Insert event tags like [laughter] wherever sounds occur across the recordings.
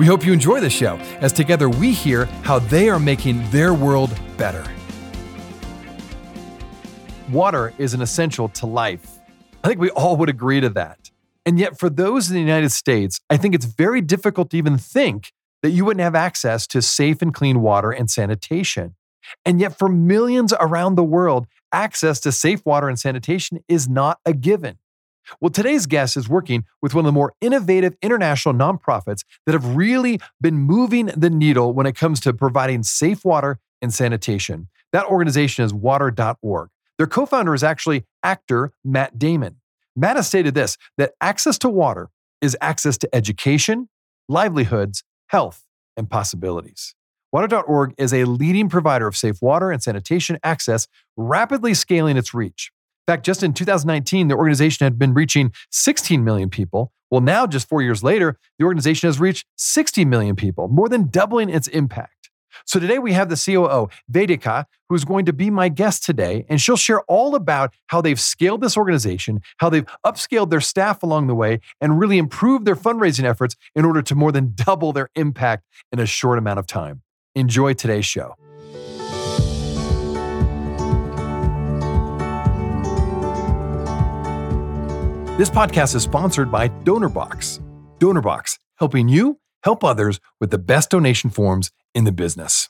We hope you enjoy the show as together we hear how they are making their world better. Water is an essential to life. I think we all would agree to that. And yet, for those in the United States, I think it's very difficult to even think that you wouldn't have access to safe and clean water and sanitation. And yet, for millions around the world, access to safe water and sanitation is not a given. Well, today's guest is working with one of the more innovative international nonprofits that have really been moving the needle when it comes to providing safe water and sanitation. That organization is water.org. Their co founder is actually actor Matt Damon. Matt has stated this that access to water is access to education, livelihoods, health, and possibilities. Water.org is a leading provider of safe water and sanitation access, rapidly scaling its reach. In fact, just in 2019, the organization had been reaching 16 million people. Well, now, just four years later, the organization has reached 60 million people, more than doubling its impact. So today we have the COO, Vedika, who's going to be my guest today, and she'll share all about how they've scaled this organization, how they've upscaled their staff along the way, and really improved their fundraising efforts in order to more than double their impact in a short amount of time. Enjoy today's show. This podcast is sponsored by DonorBox. DonorBox, helping you help others with the best donation forms in the business.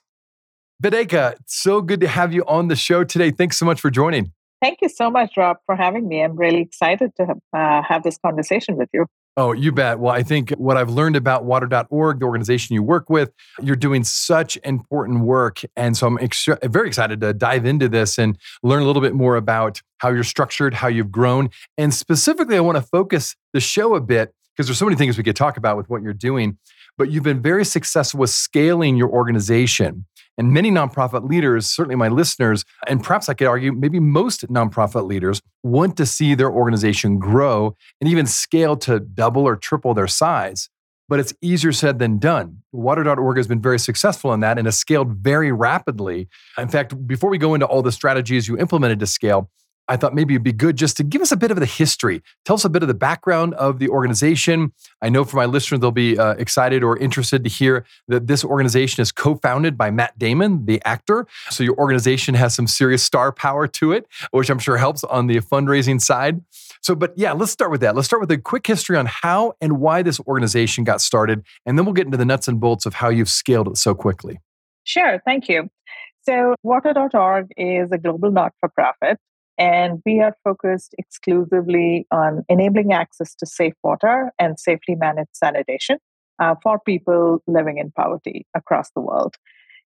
Vedika, so good to have you on the show today. Thanks so much for joining. Thank you so much, Rob, for having me. I'm really excited to uh, have this conversation with you. Oh, you bet. Well, I think what I've learned about water.org, the organization you work with, you're doing such important work. And so I'm extra- very excited to dive into this and learn a little bit more about how you're structured, how you've grown. And specifically, I want to focus the show a bit because there's so many things we could talk about with what you're doing. But you've been very successful with scaling your organization. And many nonprofit leaders, certainly my listeners, and perhaps I could argue maybe most nonprofit leaders want to see their organization grow and even scale to double or triple their size. But it's easier said than done. Water.org has been very successful in that and has scaled very rapidly. In fact, before we go into all the strategies you implemented to scale, I thought maybe it'd be good just to give us a bit of the history. Tell us a bit of the background of the organization. I know for my listeners, they'll be uh, excited or interested to hear that this organization is co founded by Matt Damon, the actor. So your organization has some serious star power to it, which I'm sure helps on the fundraising side. So, but yeah, let's start with that. Let's start with a quick history on how and why this organization got started. And then we'll get into the nuts and bolts of how you've scaled it so quickly. Sure. Thank you. So, water.org is a global not for profit and we are focused exclusively on enabling access to safe water and safely managed sanitation uh, for people living in poverty across the world.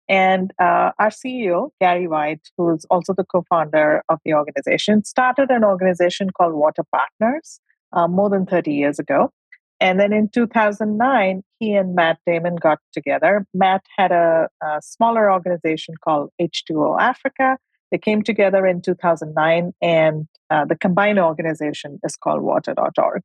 And uh, our CEO, Gary White, who is also the co founder of the organization, started an organization called Water Partners uh, more than 30 years ago. And then in 2009, he and Matt Damon got together. Matt had a, a smaller organization called H2O Africa, they came together in 2009, and uh, the combined organization is called water.org.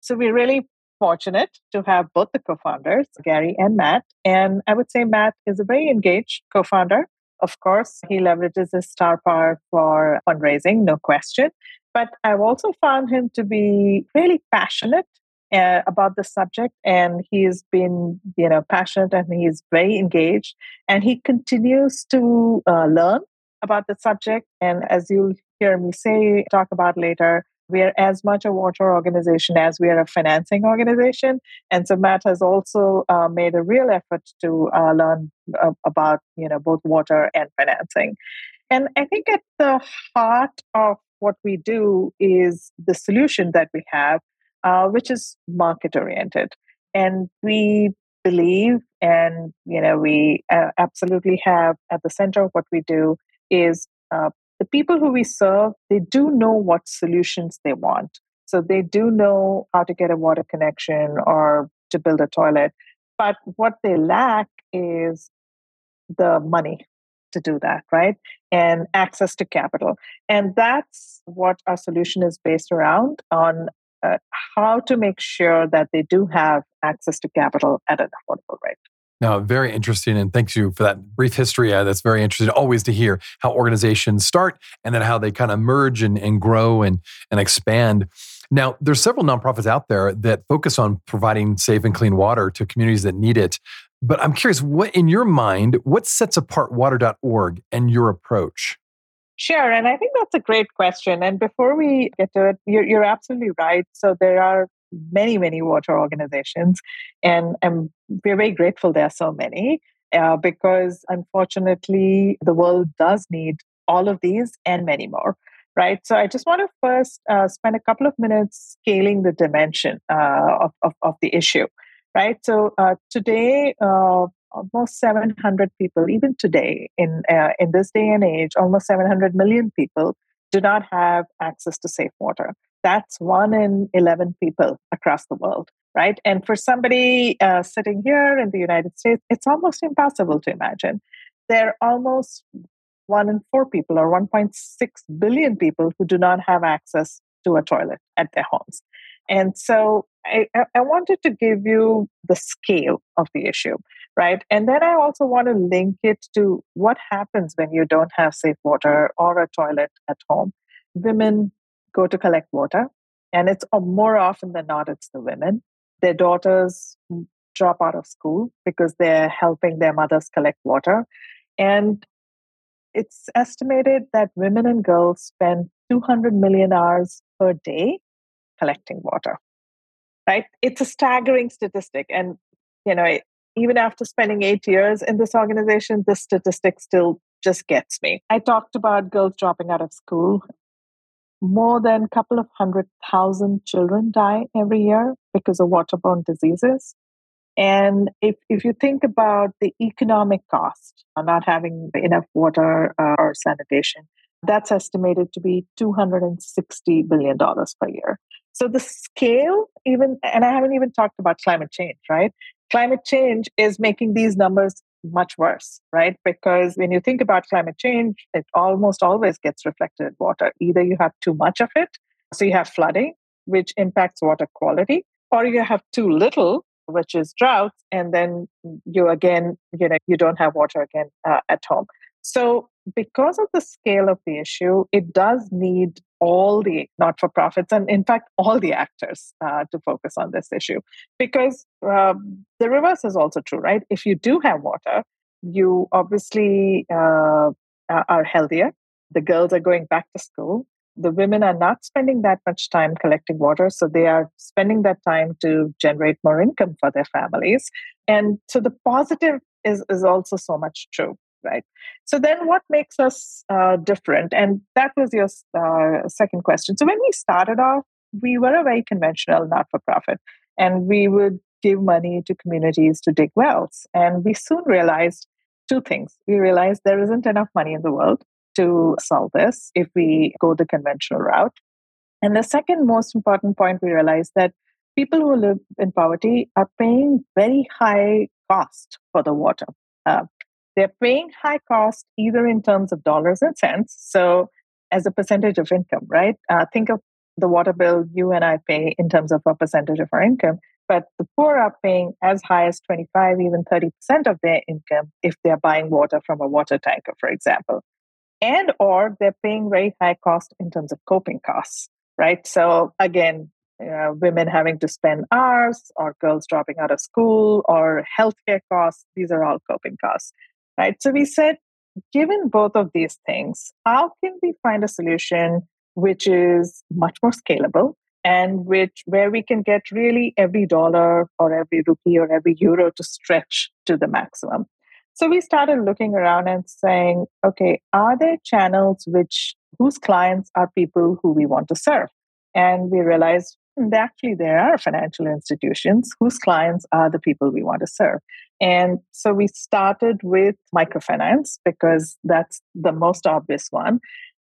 So we're really fortunate to have both the co founders, Gary and Matt. And I would say Matt is a very engaged co founder. Of course, he leverages his star power for fundraising, no question. But I've also found him to be really passionate uh, about the subject and he's been you know passionate and he's very engaged and he continues to uh, learn about the subject. And as you'll hear me say, talk about later, we are as much a water organization as we are a financing organization. And so Matt has also uh, made a real effort to uh, learn uh, about you know both water and financing. And I think at the heart of what we do is the solution that we have, uh, which is market oriented. And we believe and you know we uh, absolutely have at the center of what we do is uh, the people who we serve, they do know what solutions they want. So they do know how to get a water connection or to build a toilet. But what they lack is the money to do that, right? And access to capital. And that's what our solution is based around on uh, how to make sure that they do have access to capital at an affordable rate. Now, very interesting. And thank you for that brief history. Uh, that's very interesting always to hear how organizations start and then how they kind of merge and, and grow and, and expand. Now, there's several nonprofits out there that focus on providing safe and clean water to communities that need it. But I'm curious, what in your mind, what sets apart water.org and your approach? Sure. And I think that's a great question. And before we get to it, you're, you're absolutely right. So there are many, many water organizations, and, and we're very grateful there are so many uh, because unfortunately, the world does need all of these and many more. Right. So I just want to first uh, spend a couple of minutes scaling the dimension uh, of, of, of, the issue. Right. So uh, today, uh, almost 700 people, even today, in, uh, in this day and age, almost 700 million people do not have access to safe water. That's one in 11 people across the world, right? And for somebody uh, sitting here in the United States, it's almost impossible to imagine. There are almost one in four people, or 1.6 billion people, who do not have access to a toilet at their homes. And so I, I wanted to give you the scale of the issue, right? And then I also want to link it to what happens when you don't have safe water or a toilet at home. Women go to collect water, and it's uh, more often than not, it's the women. Their daughters drop out of school because they're helping their mothers collect water. And it's estimated that women and girls spend 200 million hours per day collecting water right? It's a staggering statistic and you know even after spending eight years in this organization this statistic still just gets me. I talked about girls dropping out of school. More than a couple of hundred thousand children die every year because of waterborne diseases. And if, if you think about the economic cost of not having enough water or sanitation, that's estimated to be $260 billion per year. So the scale, even, and I haven't even talked about climate change, right? Climate change is making these numbers much worse, right? Because when you think about climate change, it almost always gets reflected in water. Either you have too much of it, so you have flooding, which impacts water quality, or you have too little, which is droughts, and then you again, you know, you don't have water again uh, at home. So because of the scale of the issue, it does need all the not for profits and, in fact, all the actors uh, to focus on this issue. Because um, the reverse is also true, right? If you do have water, you obviously uh, are healthier. The girls are going back to school. The women are not spending that much time collecting water, so they are spending that time to generate more income for their families. And so the positive is, is also so much true right? So then what makes us uh, different? And that was your uh, second question. So when we started off, we were a very conventional not for profit, and we would give money to communities to dig wells. And we soon realized two things. We realized there isn't enough money in the world to solve this if we go the conventional route. And the second most important point, we realized that people who live in poverty are paying very high cost for the water. Uh, they're paying high cost either in terms of dollars and cents, so as a percentage of income, right? Uh, think of the water bill you and I pay in terms of a percentage of our income, but the poor are paying as high as 25, even 30% of their income if they're buying water from a water tanker, for example. And or they're paying very high cost in terms of coping costs, right? So again, uh, women having to spend hours or girls dropping out of school or healthcare costs, these are all coping costs right? So we said, given both of these things, how can we find a solution which is much more scalable and which where we can get really every dollar or every rupee or every euro to stretch to the maximum? So we started looking around and saying, okay, are there channels which whose clients are people who we want to serve? And we realized hmm, actually there are financial institutions whose clients are the people we want to serve. And so we started with microfinance because that's the most obvious one.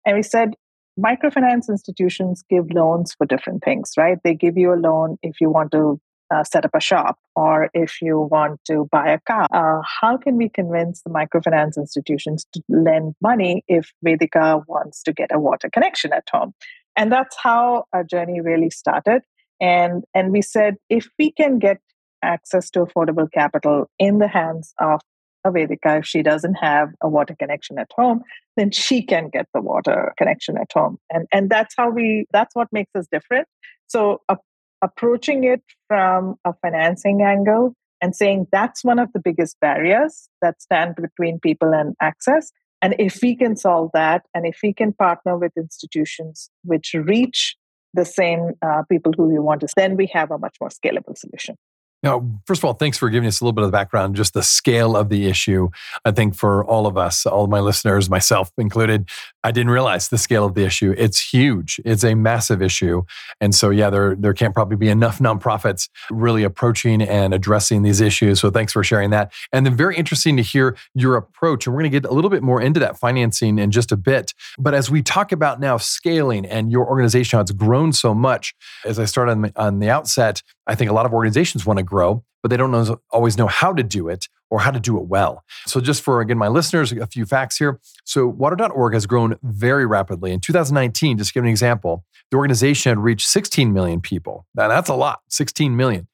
And we said, microfinance institutions give loans for different things, right? They give you a loan if you want to uh, set up a shop or if you want to buy a car. Uh, how can we convince the microfinance institutions to lend money if Vedika wants to get a water connection at home? And that's how our journey really started. And, and we said if we can get access to affordable capital in the hands of a Vedika, if she doesn't have a water connection at home, then she can get the water connection at home. And, and that's how we, that's what makes us different. So a approaching it from a financing angle and saying that's one of the biggest barriers that stand between people and access. And if we can solve that, and if we can partner with institutions which reach the same uh, people who we want to, then we have a much more scalable solution. Now, first of all, thanks for giving us a little bit of the background, just the scale of the issue. I think for all of us, all of my listeners, myself included, I didn't realize the scale of the issue. It's huge. It's a massive issue. And so, yeah, there, there can't probably be enough nonprofits really approaching and addressing these issues. So thanks for sharing that. And then very interesting to hear your approach. And we're going to get a little bit more into that financing in just a bit. But as we talk about now scaling and your organization, how it's grown so much, as I started on the, on the outset, I think a lot of organizations want to grow, but they don't know, always know how to do it or how to do it well. So, just for again, my listeners, a few facts here. So, water.org has grown very rapidly. In 2019, just to give an example, the organization had reached 16 million people. Now, that's a lot, 16 million.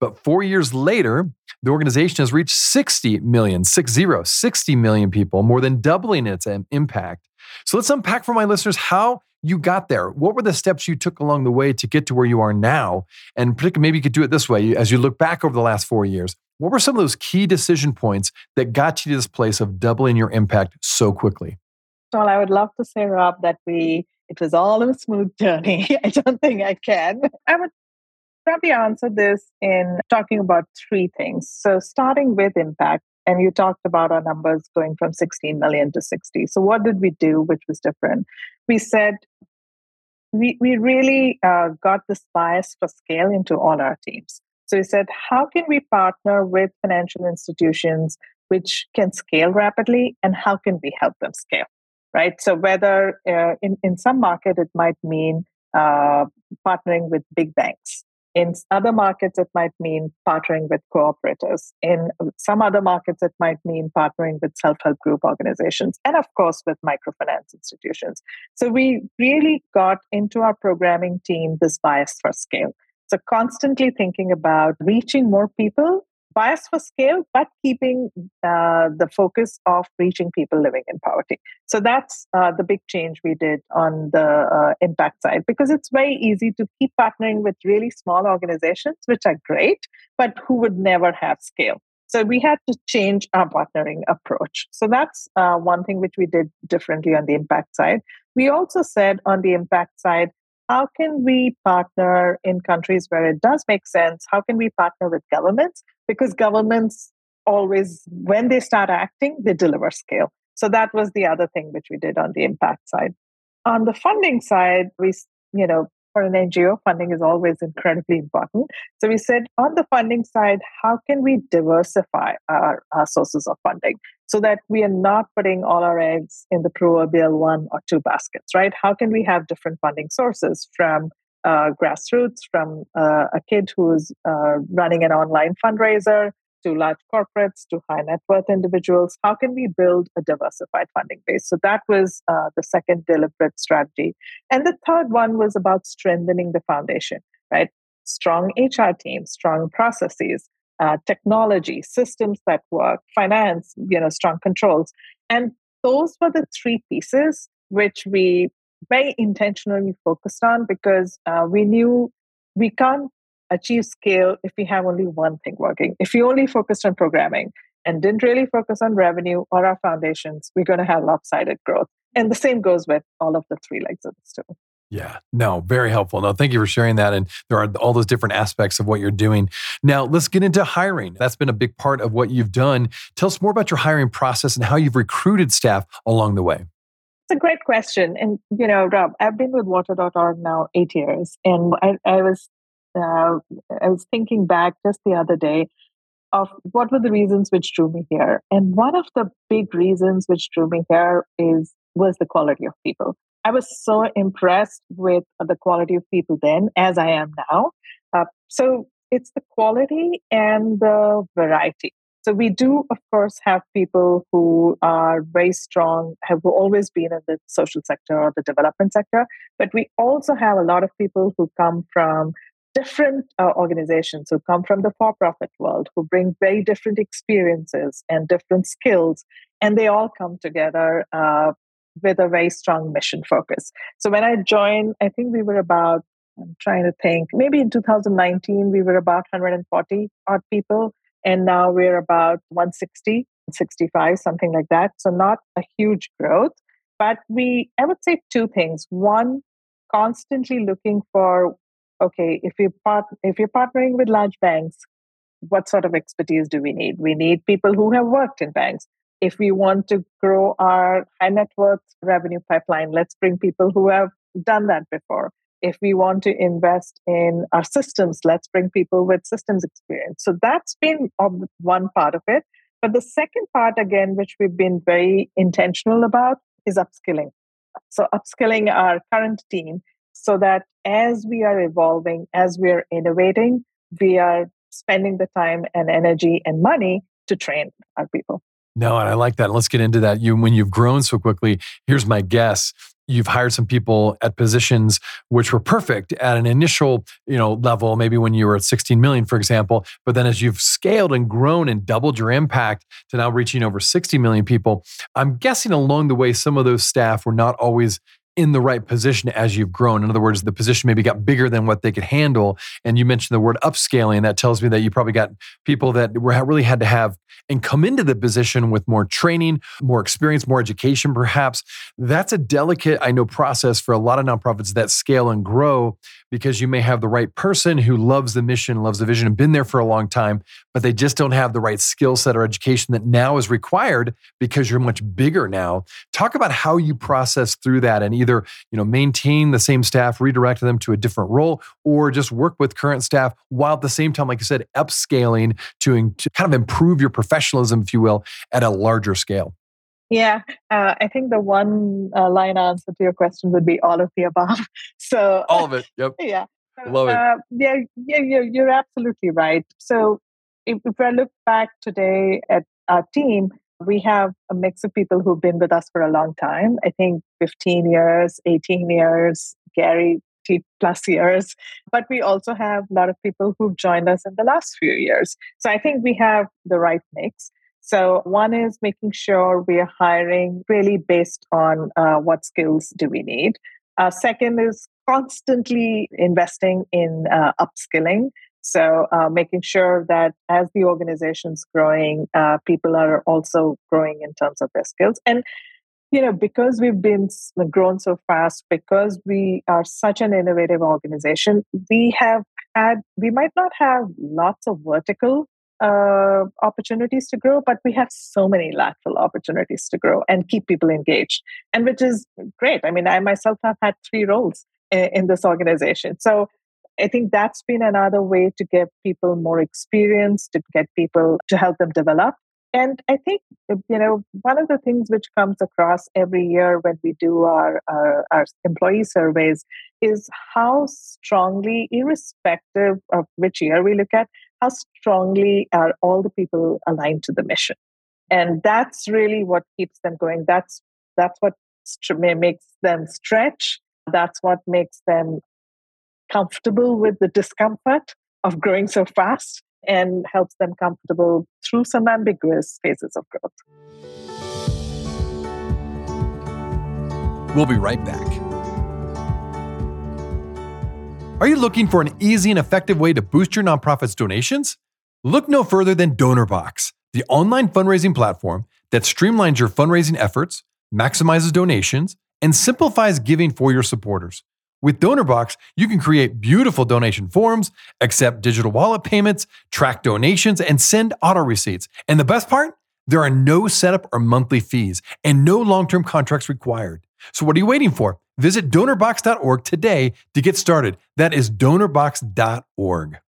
But four years later, the organization has reached 60 million, six zero, 60 million people, more than doubling its um, impact. So let's unpack for my listeners how you got there. What were the steps you took along the way to get to where you are now? And particularly, maybe you could do it this way as you look back over the last four years. What were some of those key decision points that got you to this place of doubling your impact so quickly? Well, I would love to say, Rob, that we it was all a smooth [laughs] journey. I don't think I can. I would probably answer this in talking about three things. So, starting with impact, and you talked about our numbers going from 16 million to 60. So, what did we do which was different? We said we, we really uh, got this bias for scale into all our teams. So, we said, how can we partner with financial institutions which can scale rapidly, and how can we help them scale? Right. So, whether uh, in, in some market it might mean uh, partnering with big banks in other markets, it might mean partnering with cooperators. In some other markets, it might mean partnering with self help group organizations, and of course, with microfinance institutions. So we really got into our programming team this bias for scale. So constantly thinking about reaching more people bias for scale, but keeping uh, the focus of reaching people living in poverty. So that's uh, the big change we did on the uh, impact side because it's very easy to keep partnering with really small organizations, which are great, but who would never have scale. So we had to change our partnering approach. So that's uh, one thing which we did differently on the impact side. We also said on the impact side, how can we partner in countries where it does make sense? How can we partner with governments? Because governments always, when they start acting, they deliver scale. So that was the other thing which we did on the impact side. On the funding side, we, you know, for an NGO, funding is always incredibly important. So we said on the funding side, how can we diversify our, our sources of funding so that we are not putting all our eggs in the proverbial one or two baskets, right? How can we have different funding sources from uh, grassroots, from uh, a kid who's uh, running an online fundraiser to large corporates to high net worth individuals? How can we build a diversified funding base? So that was uh, the second deliberate strategy. And the third one was about strengthening the foundation, right? Strong HR teams, strong processes, uh, technology, systems that work, finance, you know, strong controls. And those were the three pieces which we very intentionally focused on because uh, we knew we can't achieve scale if we have only one thing working. If we only focused on programming and didn't really focus on revenue or our foundations, we're going to have lopsided growth. And the same goes with all of the three legs of the stool. Yeah, no, very helpful. No, thank you for sharing that. And there are all those different aspects of what you're doing. Now, let's get into hiring. That's been a big part of what you've done. Tell us more about your hiring process and how you've recruited staff along the way. It's a great question. And, you know, Rob, I've been with water.org now eight years. And I, I was uh, I was thinking back just the other day of what were the reasons which drew me here. And one of the big reasons which drew me here is was the quality of people. I was so impressed with the quality of people then as I am now. Uh, so it's the quality and the variety. So we do, of course, have people who are very strong, have always been in the social sector or the development sector, but we also have a lot of people who come from different uh, organizations, who come from the for-profit world, who bring very different experiences and different skills, and they all come together uh, with a very strong mission focus. So when I joined, I think we were about I'm trying to think. Maybe in 2019, we were about 140 odd people and now we're about 160 65 something like that so not a huge growth but we i would say two things one constantly looking for okay if you're, part if you're partnering with large banks what sort of expertise do we need we need people who have worked in banks if we want to grow our high net worth revenue pipeline let's bring people who have done that before if we want to invest in our systems, let's bring people with systems experience. So that's been one part of it. But the second part, again, which we've been very intentional about, is upskilling. So, upskilling our current team so that as we are evolving, as we are innovating, we are spending the time and energy and money to train our people. No, and I like that. Let's get into that. You when you've grown so quickly, here's my guess you've hired some people at positions which were perfect at an initial you know level maybe when you were at 16 million for example but then as you've scaled and grown and doubled your impact to now reaching over 60 million people i'm guessing along the way some of those staff were not always in the right position as you've grown. In other words, the position maybe got bigger than what they could handle. And you mentioned the word upscaling. That tells me that you probably got people that were, really had to have and come into the position with more training, more experience, more education, perhaps. That's a delicate, I know, process for a lot of nonprofits that scale and grow because you may have the right person who loves the mission, loves the vision, and been there for a long time, but they just don't have the right skill set or education that now is required because you're much bigger now. Talk about how you process through that and either you know maintain the same staff, redirect them to a different role, or just work with current staff while at the same time, like you said, upscaling to, to kind of improve your professionalism, if you will, at a larger scale. Yeah, uh, I think the one uh, line answer to your question would be all of the above. [laughs] So all of it. Yep. [laughs] Yeah. Love it. Uh, yeah, yeah, you're, you're absolutely right. So if, if I look back today at our team, we have a mix of people who've been with us for a long time. I think 15 years, 18 years, Gary plus years. But we also have a lot of people who've joined us in the last few years. So I think we have the right mix. So, one is making sure we are hiring really based on uh, what skills do we need. Uh, second is constantly investing in uh, upskilling. So, uh, making sure that as the organization's growing, uh, people are also growing in terms of their skills. And you know, because we've been grown so fast, because we are such an innovative organization, we have had, we might not have lots of vertical uh, opportunities to grow, but we have so many lateral opportunities to grow and keep people engaged, and which is great. I mean, I myself have had three roles in, in this organization. So I think that's been another way to get people more experience, to get people to help them develop. And I think, uh, you know, one of the things which comes across every year when we do our, our, our employee surveys is how strongly, irrespective of which year we look at, how strongly are all the people aligned to the mission. And that's really what keeps them going. That's that's what makes them stretch. That's what makes them comfortable with the discomfort of growing so fast and helps them comfortable through some ambiguous phases of growth we'll be right back are you looking for an easy and effective way to boost your nonprofit's donations? Look no further than DonorBox, the online fundraising platform that streamlines your fundraising efforts, maximizes donations, and simplifies giving for your supporters. With DonorBox, you can create beautiful donation forms, accept digital wallet payments, track donations, and send auto receipts. And the best part? There are no setup or monthly fees and no long term contracts required. So, what are you waiting for? Visit donorbox.org today to get started. That is donorbox.org.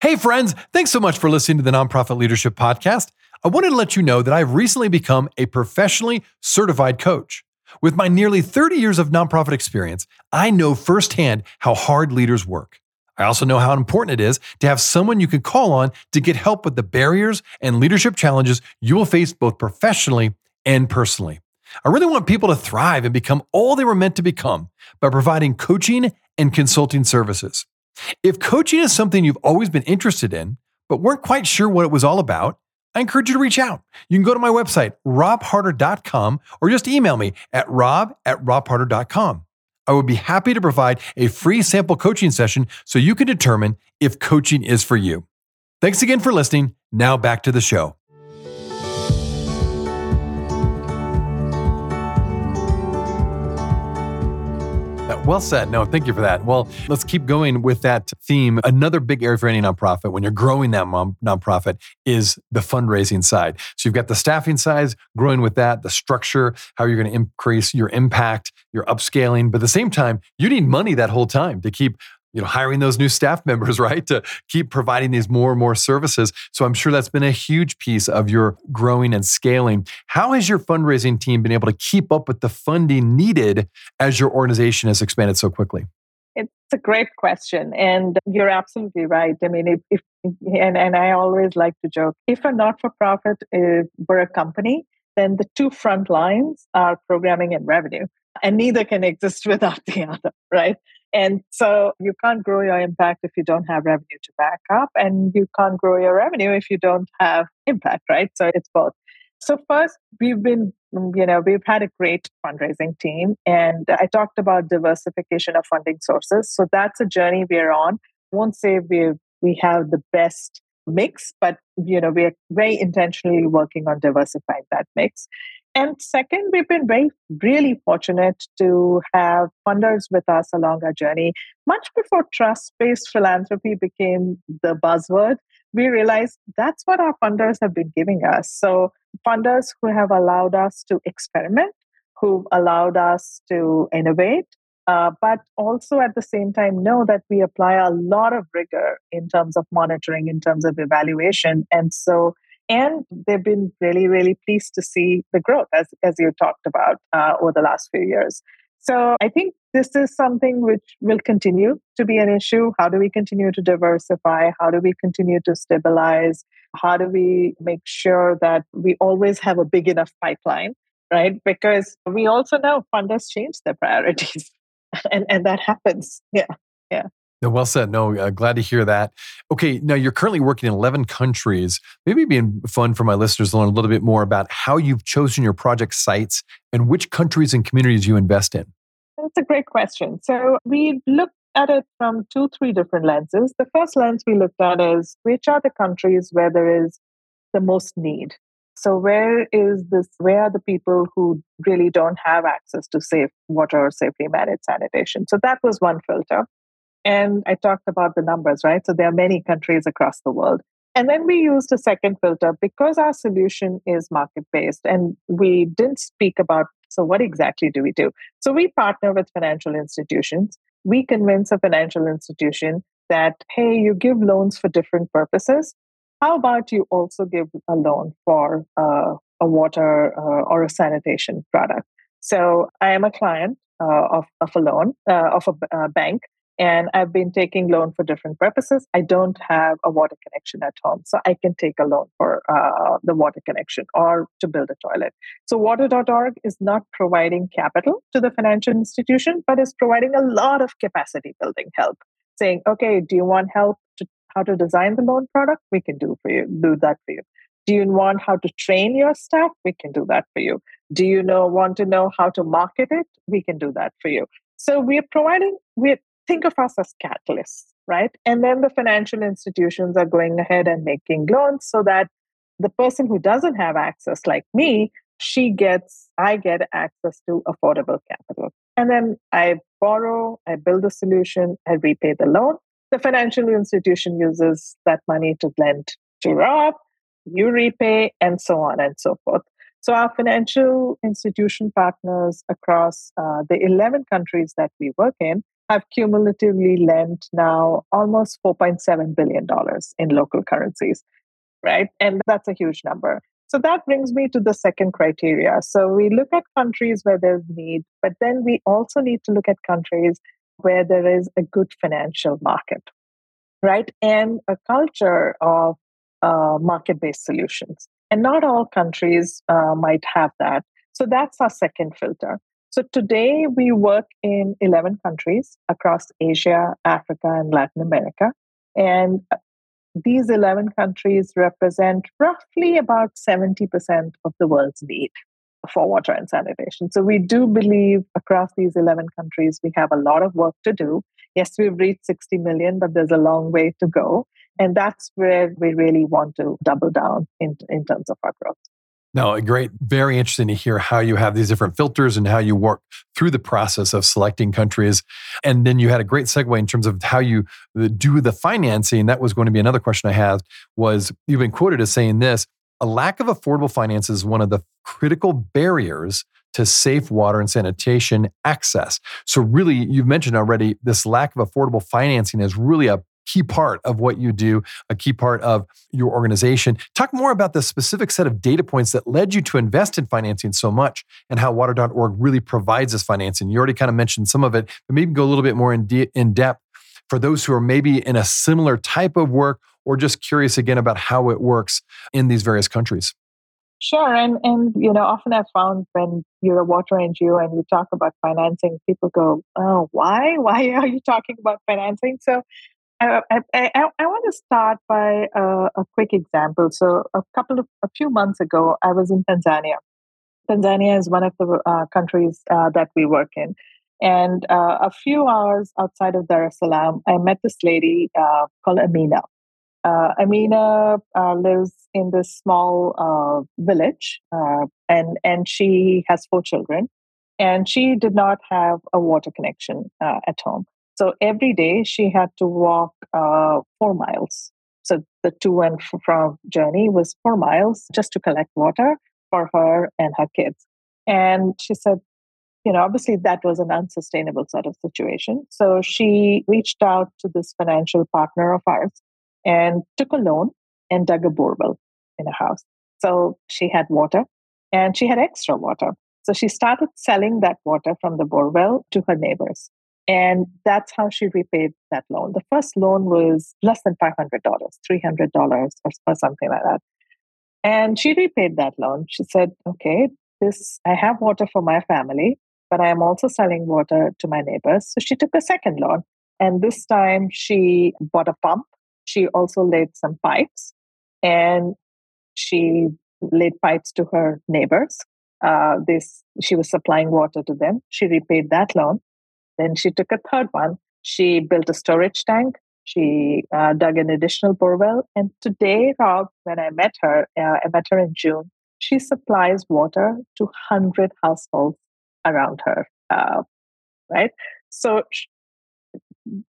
Hey, friends, thanks so much for listening to the Nonprofit Leadership Podcast. I wanted to let you know that I've recently become a professionally certified coach. With my nearly 30 years of nonprofit experience, I know firsthand how hard leaders work. I also know how important it is to have someone you can call on to get help with the barriers and leadership challenges you will face both professionally and personally. I really want people to thrive and become all they were meant to become by providing coaching and consulting services. If coaching is something you've always been interested in, but weren't quite sure what it was all about, I encourage you to reach out. You can go to my website, robharder.com, or just email me at rob at robharder.com. I would be happy to provide a free sample coaching session so you can determine if coaching is for you. Thanks again for listening. Now back to the show. Well said. No, thank you for that. Well, let's keep going with that theme. Another big area for any nonprofit when you're growing that nonprofit is the fundraising side. So you've got the staffing size, growing with that, the structure, how you're going to increase your impact, your upscaling. But at the same time, you need money that whole time to keep you know hiring those new staff members [laughs] right to keep providing these more and more services. So i'm sure that's been a huge piece of your growing and scaling. How has your fundraising team been able to keep up with the funding needed as your organization has expanded so quickly? It's a great question and you're absolutely right. I mean if, if and, and i always like to joke if a not-for-profit uh, were a company then the two front lines are programming and revenue and neither can exist [laughs] without the other right and so you can't grow your impact if you don't have revenue to back up, and you can't grow your revenue if you don't have [laughs] impact, right? So it's both. So first, we've been, mm, you know, we've had a great fundraising team, and I talked about diversification of funding sources. So that's a journey we're on. Won't say we we have the best mix, but you know, we're very intentionally working on diversifying that mix. And second, we've been very, really fortunate to have funders with us along our journey. Much before trust based philanthropy became the buzzword, we realized that's what our funders have been giving us. So, funders who have allowed us to experiment, who've allowed us to innovate, uh, but also at the same time know that we apply a lot of rigor in terms of monitoring, in terms of evaluation. And so and they've been really, really pleased to see the growth as, as you talked about uh, over the last few years. So I think this is something which will continue to be an issue. How do we continue to diversify? How do we continue to stabilize? How do we make sure that we always have a big enough pipeline, right? Because we also know funders change their priorities [laughs] and, and that happens. Yeah. Yeah. Well said. No, uh, glad to hear that. Okay, now you're currently working in 11 countries. Maybe it'd be fun for my listeners to learn a little bit more about how you've chosen your project sites and which countries and communities you invest in. That's a great question. So we looked at it from two, three different lenses. The first lens we looked at is which are the countries where there is the most need. So where is this? Where are the people who really don't have access to safe water or safely managed sanitation? So that was one filter. And I talked about the numbers, right? So there are many countries across the world. And then we used a second filter because our solution is market based and we didn't speak about so what exactly do we do? So we partner with financial institutions. We convince a financial institution that, hey, you give loans for different purposes. How about you also give a loan for uh, a water uh, or a sanitation product? So I am a client uh, of, of a loan, uh, of a bank, and I've been taking loan for different purposes. I don't have a water connection at home, so I can take a loan for uh, the water connection or to build a toilet. So water.org is not providing capital to the financial institution, but is providing a lot of capacity building help. Saying, okay, do you want help to how to design the loan product? We can do for you, do that for you. Do you want how to train your staff? We can do that for you. Do you know want to know how to market it? We can do that for you. So we're providing we're think of us as catalysts, right? And then the financial institutions are going ahead and making loans so that the person who doesn't have access, like me, she gets, I get access to affordable capital. And then I borrow, I build a solution, I repay the loan. The financial institution uses that money to lend to Rob, you repay, and so on and so forth. So, our financial institution partners across uh, the 11 countries that we work in have cumulatively lent now almost $4.7 billion in local currencies, right? And that's a huge number. So that brings me to the second criteria. So we look at countries where there's need, but then we also need to look at countries where there is a good financial market. right? And a culture of uh, market based solutions. And not all countries uh, might have that. So that's our second filter. So today we work in 11 countries across Asia, Africa, and Latin America. And uh, these 11 countries represent roughly about 70% of the world's need for water and sanitation. So we do believe across these 11 countries, we have a lot of work to do. Yes, we've reached 60 million, but there's a long way to go. And that's where we really want to double down in, in terms of our growth. No, great. Very interesting to hear how you have these different filters and how you work through the process of selecting countries. And then you had a great segue in terms of how you do the financing. That was going to be another question I had was you've been quoted as saying this, a lack of affordable finance is one of the critical barriers to safe water and sanitation access. So really, you've mentioned already this lack of affordable financing is really a key part of what you do, a key part of your organization. Talk more about the specific set of data points that led you to invest in financing so much and how water.org really provides this financing. You already kind of mentioned some of it, but maybe go a little bit more in, de- in depth for those who are maybe in a similar type of work or just curious again about how it works in these various countries. Sure, and and you know, often I've found when you're a water NGO and you talk about financing, people go, "Oh, why? Why are you talking about financing?" So I, I, I, want to start by a, a, quick example. So, a couple of a few months ago, I was in Tanzania. Tanzania is one of the uh, countries uh, that we work in, and uh, a few hours outside of Dar es Salaam, I met this lady uh, called Amina. Uh, Amina uh, lives in this small village, and and she has four children, and she did not have a water connection at home. So every day she had to walk uh, four miles. So the to and from journey was four miles just to collect water for her and her kids. And she said, you know, obviously that was an unsustainable sort of situation. So she reached out to this financial partner of ours and took a loan and dug a borewell in a house. So she had water and she had extra water. So she started selling that water from the borewell to her neighbors. And that's how she repaid that loan. The first loan was less than $500, $300 or, or something like that. And she repaid that loan. She said, okay, this, I have water for my family, but I am also selling water to my neighbors. So she took a second loan. And this time she bought a pump. She also laid some pipes and she laid pipes to her neighbors. Uh, this she was supplying water to them. She repaid that loan. Then she took a third one. She built a storage tank. She uh, dug an additional borewell. And today, Rob, when I met her, uh, I met her in June, she supplies water to 100 households around her. Uh, right? So,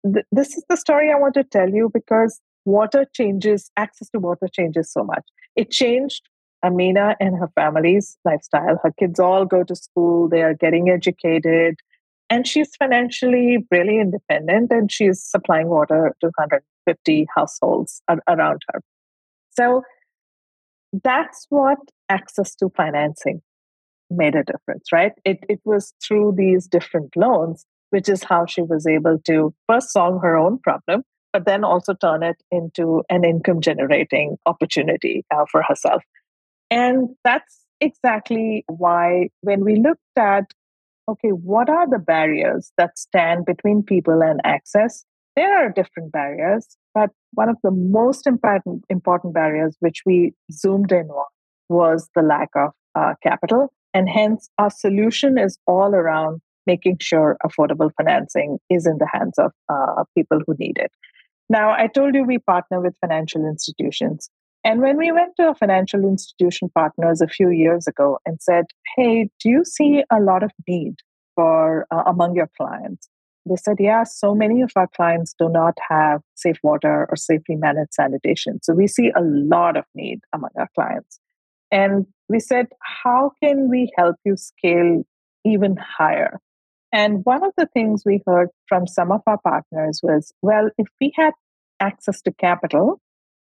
th- this is the story I want to tell you because water changes, access to water changes so much. It changed Amina and her family's lifestyle. Her kids all go to school, they are getting educated, and she's financially really independent and she's supplying water to 150 households around her. So that's what access to financing made a difference, right? It, it was through these different loans, which is how she was able to first solve her own problem, but then also turn it into an income generating opportunity uh, for herself. And that's exactly why when we looked at okay, what are the barriers that stand between people and access? There are different barriers, but one of the most important, important barriers which we zoomed in on was the lack of uh, capital. And hence, our solution is all around making sure affordable financing is in the hands of uh, people who need it. Now, I told you we partner with financial institutions. And when we went to our financial institution partners a few years ago and said, "Hey, do you see a lot of need for uh, among your clients?" They said, "Yeah, so many of our clients do not have safe water or safely managed sanitation. So we see a lot of need among our clients." And we said, "How can we help you scale even higher?" And one of the things we heard from some of our partners was, "Well, if we had access to capital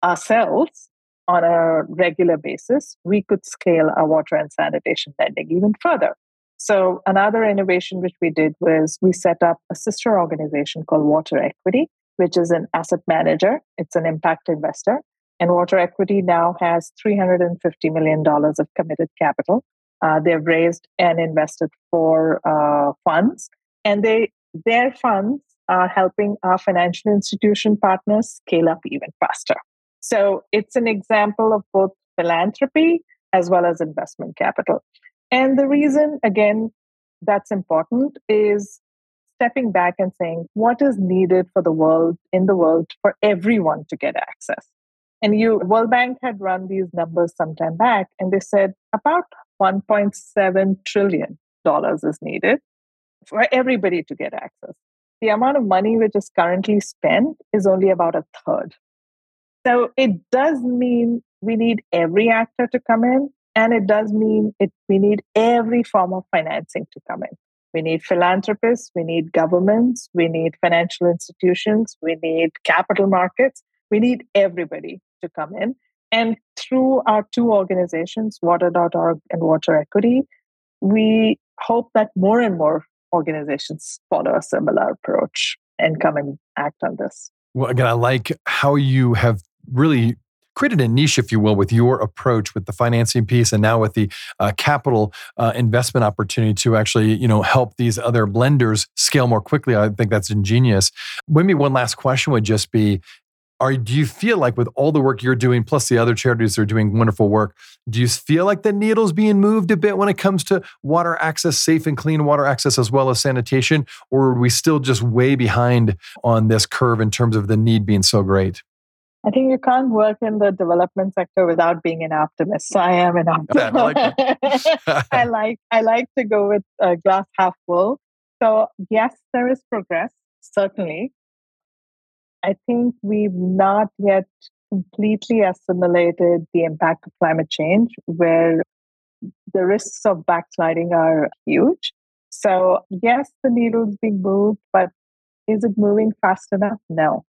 ourselves, on a regular basis, we could scale our water and sanitation lending even further. So, another innovation which we did was we set up a sister organization called Water Equity. which is an asset manager. It's an impact investor. And Water Equity now has $350 million of committed capital. Uh, they've raised and invested for uh, funds, and they their funds are helping our financial institution partners scale up even faster. So it's an example of both philanthropy as well as investment capital. And the reason, again, that's important is stepping back and saying what is needed for the world in the world for everyone to get access? And you world bank had run these numbers some time back and they said about 1.7 trillion dollars is needed for everybody to get access. The amount of money which is currently spent is only about a third so it does mean we need every actor to come in and it does mean it we need every form of financing to come in we need philanthropists, we need governments, we need financial institutions, we need capital markets, we need everybody to come in. And through our two organizations, water.org and Water Equity, we hope that more and more organizations follow a similar approach and come and act on this. Well, again, I like how you have really created a niche, if you will, with your approach with the financing piece, and now with the uh, capital uh, investment opportunity to actually, you know, help these other blenders scale more quickly. I think that's ingenious. Maybe one last question would just be. Are, do you feel like with all the work you're doing, plus the other charities are doing wonderful work, do you feel like the needle's being moved a bit when it comes to water access, safe and clean water access, as well as sanitation? Or are we still just way behind on this curve in terms of the need being so great? I think you can't work in the development sector without being an optimist. So I am an [laughs] optimist. I like, [laughs] I like I like to go with a glass half full. So yes, there is progress, certainly. I think we've not yet completely assimilated the impact of climate change, where the risks of backsliding are huge. So yes, the needle's being moved, but is it moving fast enough? No.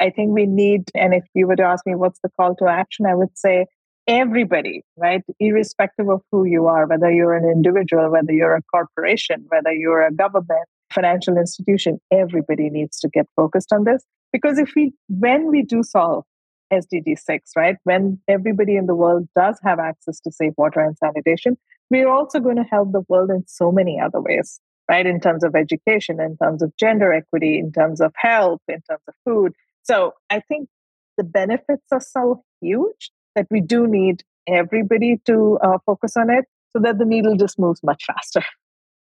I think we need, and if you were to ask me what's the call to action, I would say everybody, right? Irrespective of who you are, whether you're an individual, whether you're a corporation, whether you're a government, financial institution, everybody needs to get focused on this. Because if we, when we do solve SDG 6, right, when everybody in the world does have access to safe water and sanitation, we're also going to help the world in so many other ways, right? In terms of education, in terms of gender equity, in terms of health, in terms of food, so I think the benefits are so huge that we do need everybody to uh, focus on it so that the needle just moves much faster.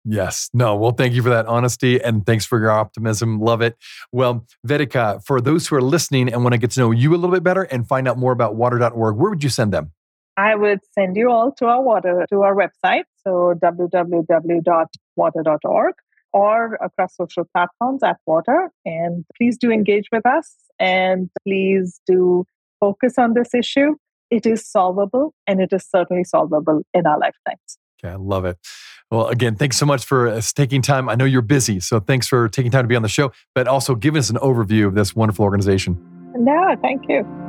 Yes. No. Well, thank you for that honesty and thanks for your optimism. Love it. Well, Vedika, for those who are listening and want to get to know you a little bit better and find out more about water.org, where would you send them? I would send you all to our water to our website. So www.water.org or across social platforms at Water. And please do engage with us and please do focus on this issue. It is solvable and it is certainly solvable in our lifetimes. Okay, I love it. Well, again, thanks so much for uh, taking time. I know you're busy, so thanks for taking time to be on the show, but also give us an overview of this wonderful organization. No, thank you.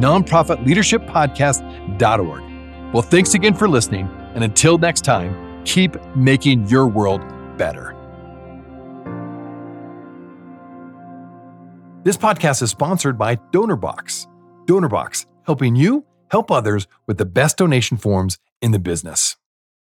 nonprofitleadershippodcast.org. Well, thanks again for listening. And until next time, keep making your world better. This podcast is sponsored by DonorBox. DonorBox, helping you help others with the best donation forms in the business.